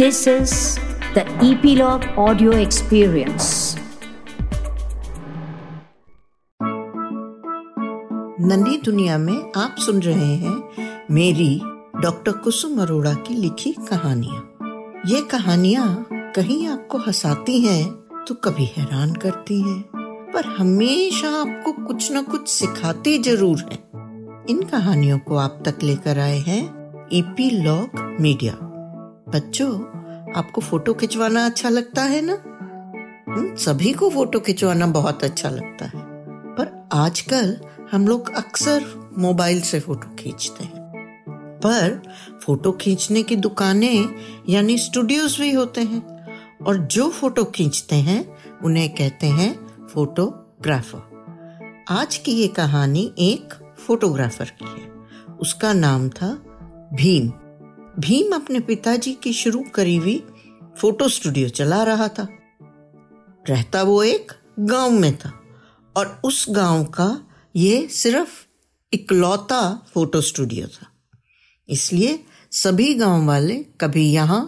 This is the Epilogue Audio Experience. नन्ही दुनिया में आप सुन रहे हैं मेरी डॉक्टर कुसुम अरोड़ा की लिखी कहानियाँ। ये कहानियाँ कहीं आपको हंसाती हैं तो कभी हैरान करती हैं, पर हमेशा आपको कुछ न कुछ सिखाती ज़रूर है। इन कहानियों को आप तक लेकर आए हैं ईपी लॉग मीडिया बच्चों, आपको फ़ोटो खिंचवाना अच्छा लगता है ना? सभी को फ़ोटो खिंचवाना बहुत अच्छा लगता है। पर आजकल हम लोग अक्सर मोबाइल से फ़ोटो खींचते हैं। पर फ़ोटो खींचने की दुकानें यानी स्टूडियोज भी होते हैं और जो फ़ोटो खींचते हैं, उन्हें कहते हैं फोटोग्राफर। आज की ये कहानी एक फोटोग्राफर की है। उसका नाम था भीम। भीम अपने पिताजी की शुरू करी हुई फ़ोटो स्टूडियो चला रहा था। रहता वो एक गाँव में था और उस गाँव का ये सिर्फ़ इकलौता फ़ोटो स्टूडियो था। इसलिए सभी गाँव वाले कभी यहाँ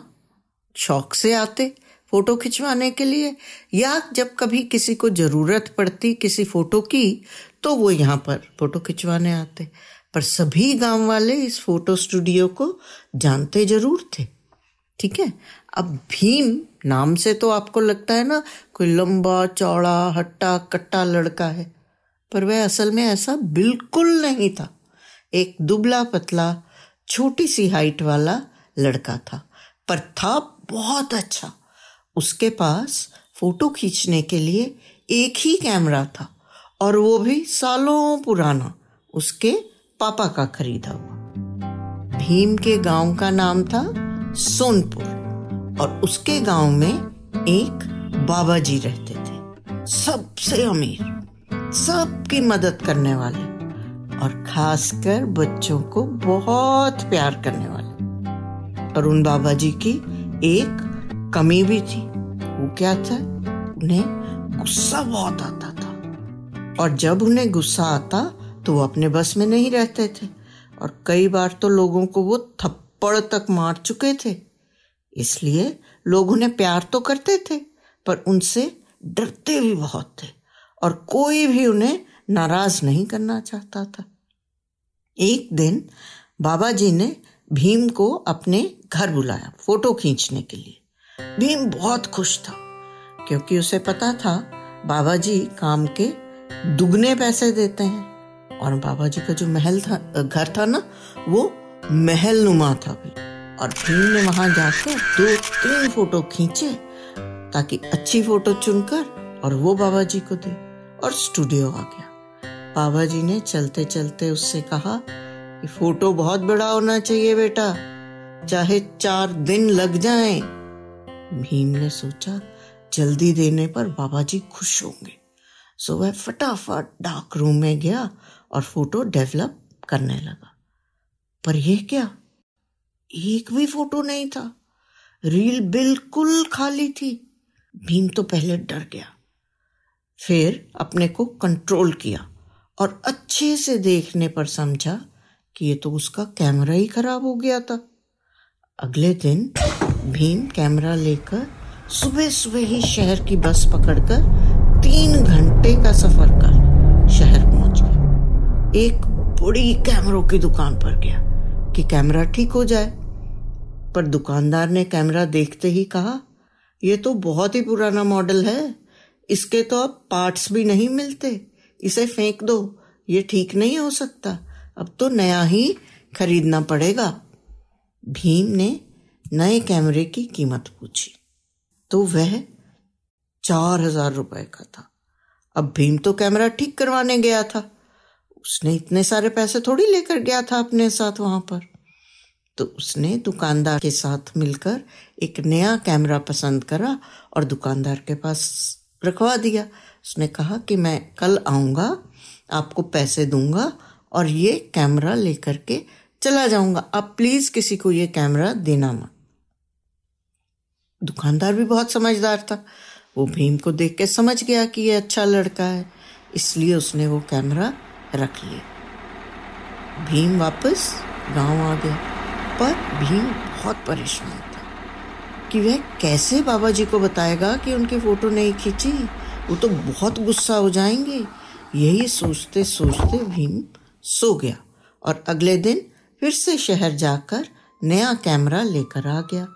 शौक से आते फ़ोटो खिंचवाने के लिए या जब कभी किसी को ज़रूरत पड़ती किसी फ़ोटो की तो वो यहाँ पर फ़ोटो खिंचवाने आते। पर सभी गाँव वाले इस फ़ोटो स्टूडियो को जानते ज़रूर थे। ठीक है? अब भीम नाम से तो आपको लगता है ना, कोई लंबा, चौड़ा, हट्टा, कट्टा लड़का है, पर वह असल में ऐसा बिल्कुल नहीं था। एक दुबला पतला, छोटी सी हाइट वाला लड़का था, पर था बहुत अच्छा। उसके पास फ़ोटो खींचने के लिए एक ही कैमरा था, और वो भी सालों पुराना, उसके पापा का खरीदा हुआ। भीम के गाँव का नाम था सोनपुर, और उसके गाँव में एक बाबा जी रहते थे। सबसे अमीर, सबकी मदद करने वाले, और खासकर बच्चों को बहुत प्यार करने वाले। और उन बाबा जी की एक कमी भी थी। वो क्या था? उन्हें गुस्सा बहुत आता था। और जब उन्हें गुस्सा आता तो वो अपने बस में नहीं रहते थे। और कई बार तो लोगों को वो थप्पड़ तक मार चुके थे। इसलिए लोग उन्हें प्यार तो करते थे, पर उनसे डरते भी बहुत थे और कोई भी उन्हें नाराज़ नहीं करना चाहता था। एक दिन बाबा जी ने भीम को अपने घर बुलाया फ़ोटो खींचने के लिए। भीम बहुत खुश था, क्योंकि उसे पता था बाबा जी काम के दुगने पैसे देते हैं। और बाबा जी का जो महल था, घर था ना, वो महल नुमा था भी। और भीम ने वहाँ जाकर दो, तीन फ़ोटो खींचे, ताकि अच्छी फ़ोटो चुनकर और वो बाबा जी को दे, और स्टूडियो आ गया। बाबा जी ने चलते चलते उससे कहा कि फ़ोटो बहुत बड़ा होना चाहिए बेटा, चाहे चार दिन लग जाएँ। भीम ने सोचा, जल्दी देने पर बाबा जी खुश होंगे। सो वह फटाफट डार्क रूम में गया और फ़ोटो डेवलप करने लगा। पर यह क्या? एक भी फ़ोटो नहीं था। रील बिल्कुल खाली थी। भीम तो पहले डर गया। फिर अपने को कंट्रोल किया और अच्छे से देखने पर समझा कि ये तो उसका कैमरा ही खराब हो गया था। अगले दिन भीम कैमरा लेकर सुबह सुबह ही शहर की बस पकड़कर तीन घंटे का सफ़र कर शहर एक बड़ी कैमरों की दुकान पर गया कि कैमरा ठीक हो जाए। पर दुकानदार ने कैमरा देखते ही कहा यह तो बहुत ही पुराना मॉडल है, इसके तो अब पार्ट्स भी नहीं मिलते। इसे फेंक दो, ये ठीक नहीं हो सकता। अब तो नया ही खरीदना पड़ेगा। भीम ने नए कैमरे की कीमत पूछी। तो वह चार हज़ार रुपए का था। अब भीम तो कैमरा ठीक करवाने गया था। उसने इतने सारे पैसे थोड़ी लेकर गया था अपने साथ वहाँ पर। तो उसने दुकानदार के साथ मिलकर एक नया कैमरा पसंद करा और दुकानदार के पास रखवा दिया। उसने कहा कि मैं कल आऊँगा, आपको पैसे दूँगा और ये कैमरा लेकर के चला जाऊँगा। आप प्लीज़ किसी को ये कैमरा देना मत। दुकानदार भी बहुत समझदार था। वो भीम को देख के समझ गया कि ये अच्छा लड़का है, इसलिए उसने वो कैमरा रख लिया भीम वापस गाँव आ गया, पर भीम बहुत परेशान था कि वह कैसे बाबा जी को बताएगा कि उनकी फ़ोटो नहीं खींची? वो तो बहुत गुस्सा हो जाएँगे। यही सोचते सोचते भीम सो गया और अगले दिन फिर से शहर जाकर नया कैमरा लेकर आ गया।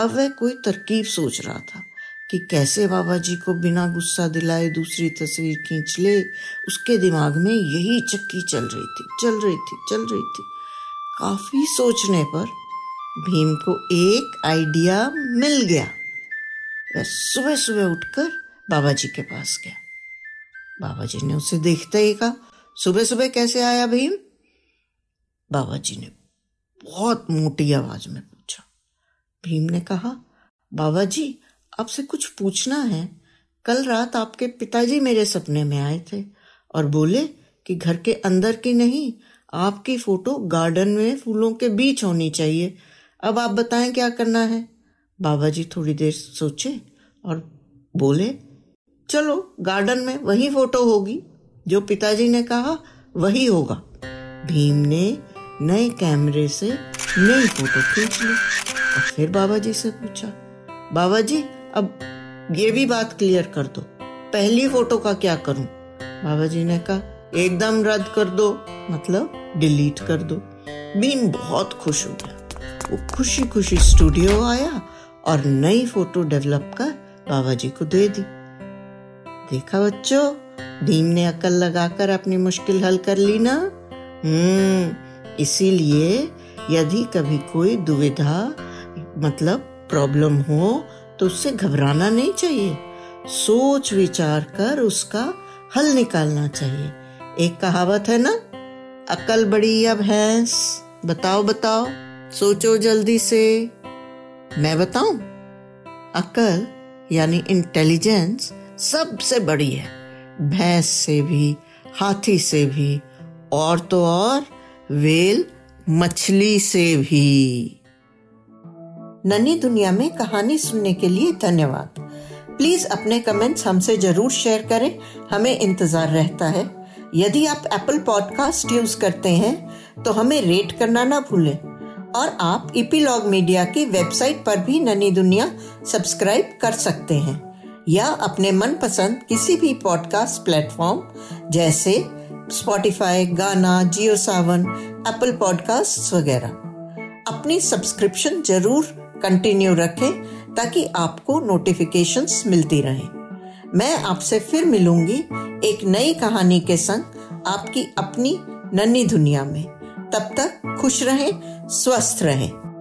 अब वह कोई तरकीब सोच रहा था। कि कैसे बाबा जी को बिना गुस्सा दिलाए दूसरी तस्वीर खींच ले, उसके दिमाग में यही चक्की चल रही थी, चल रही थी, चल रही थी। काफ़ी सोचने पर भीम को एक आइडिया मिल गया। वह सुबह सुबह उठकर बाबा जी के पास गया। बाबा जी ने उसे देखते ही कहा, सुबह सुबह कैसे आया भीम? बाबा जी ने बहुत मोटी आवाज़ में पूछा। भीम ने कहा, बाबा जी आपसे कुछ पूछना है। कल रात आपके पिताजी मेरे सपने में आए थे और बोले कि घर के अंदर की नहीं, आपकी फ़ोटो गार्डन में फूलों के बीच होनी चाहिए। अब आप बताएँ क्या करना है? बाबा जी थोड़ी देर सोचे और बोले, चलो, गार्डन में वही फ़ोटो होगी, जो पिताजी ने कहा वही होगा। भीम ने नए कैमरे से नई फ़ोटो खींच ली और फिर बाबा जी से पूछा बाबा जी अब ये भी बात क्लियर कर दो। पहली फ़ोटो का क्या करूँ? बाबा जी ने कहा, एकदम रद्द कर दो मतलब डिलीट कर दो। बीम बहुत खुश हो गया। वो खुशी खुशी स्टूडियो आया और नई फ़ोटो डेवलप कर बाबा जी को दे दी। देखा बच्चों भीम ने अकल लगाकर अपनी मुश्किल हल कर ली ना? हम्म इसीलिए यदि कभी कोई दुविधा मतलब प्रॉब्लम हो तो उससे घबराना नहीं चाहिए। सोच विचार कर उसका हल निकालना चाहिए। एक कहावत है ना, अकल बड़ी या भैंस, बताओ बताओ, सोचो जल्दी से। मैं बताऊँ? अकल यानी इंटेलिजेंस सबसे बड़ी है। भैंस से भी, हाथी से भी, और तो और, वेल मछली से भी। ननी दुनिया में कहानी सुनने के लिए धन्यवाद। प्लीज़ अपने कमेंट्स हमसे ज़रूर शेयर करें। हमें इंतज़ार रहता है। यदि आप एप्पल पॉडकास्ट यूज़ करते हैं तो हमें रेट करना ना भूलें। और आप इपीलॉग मीडिया की वेबसाइट पर भी ननी दुनिया सब्सक्राइब कर सकते हैं। या अपने मनपसंद किसी भी पॉडकास्ट प्लेटफॉर्म जैसे स्पॉटिफाई गाना जियो सावन एप्पल पॉडकास्ट वगैरह। अपनी सब्सक्रिप्शन ज़रूर कंटिन्यू रखें ताकि आपको नोटिफिकेशंस मिलती रहें। मैं आपसे फिर मिलूँगी एक नई कहानी के संग आपकी अपनी नन्ही दुनिया में। तब तक खुश रहें, स्वस्थ रहें।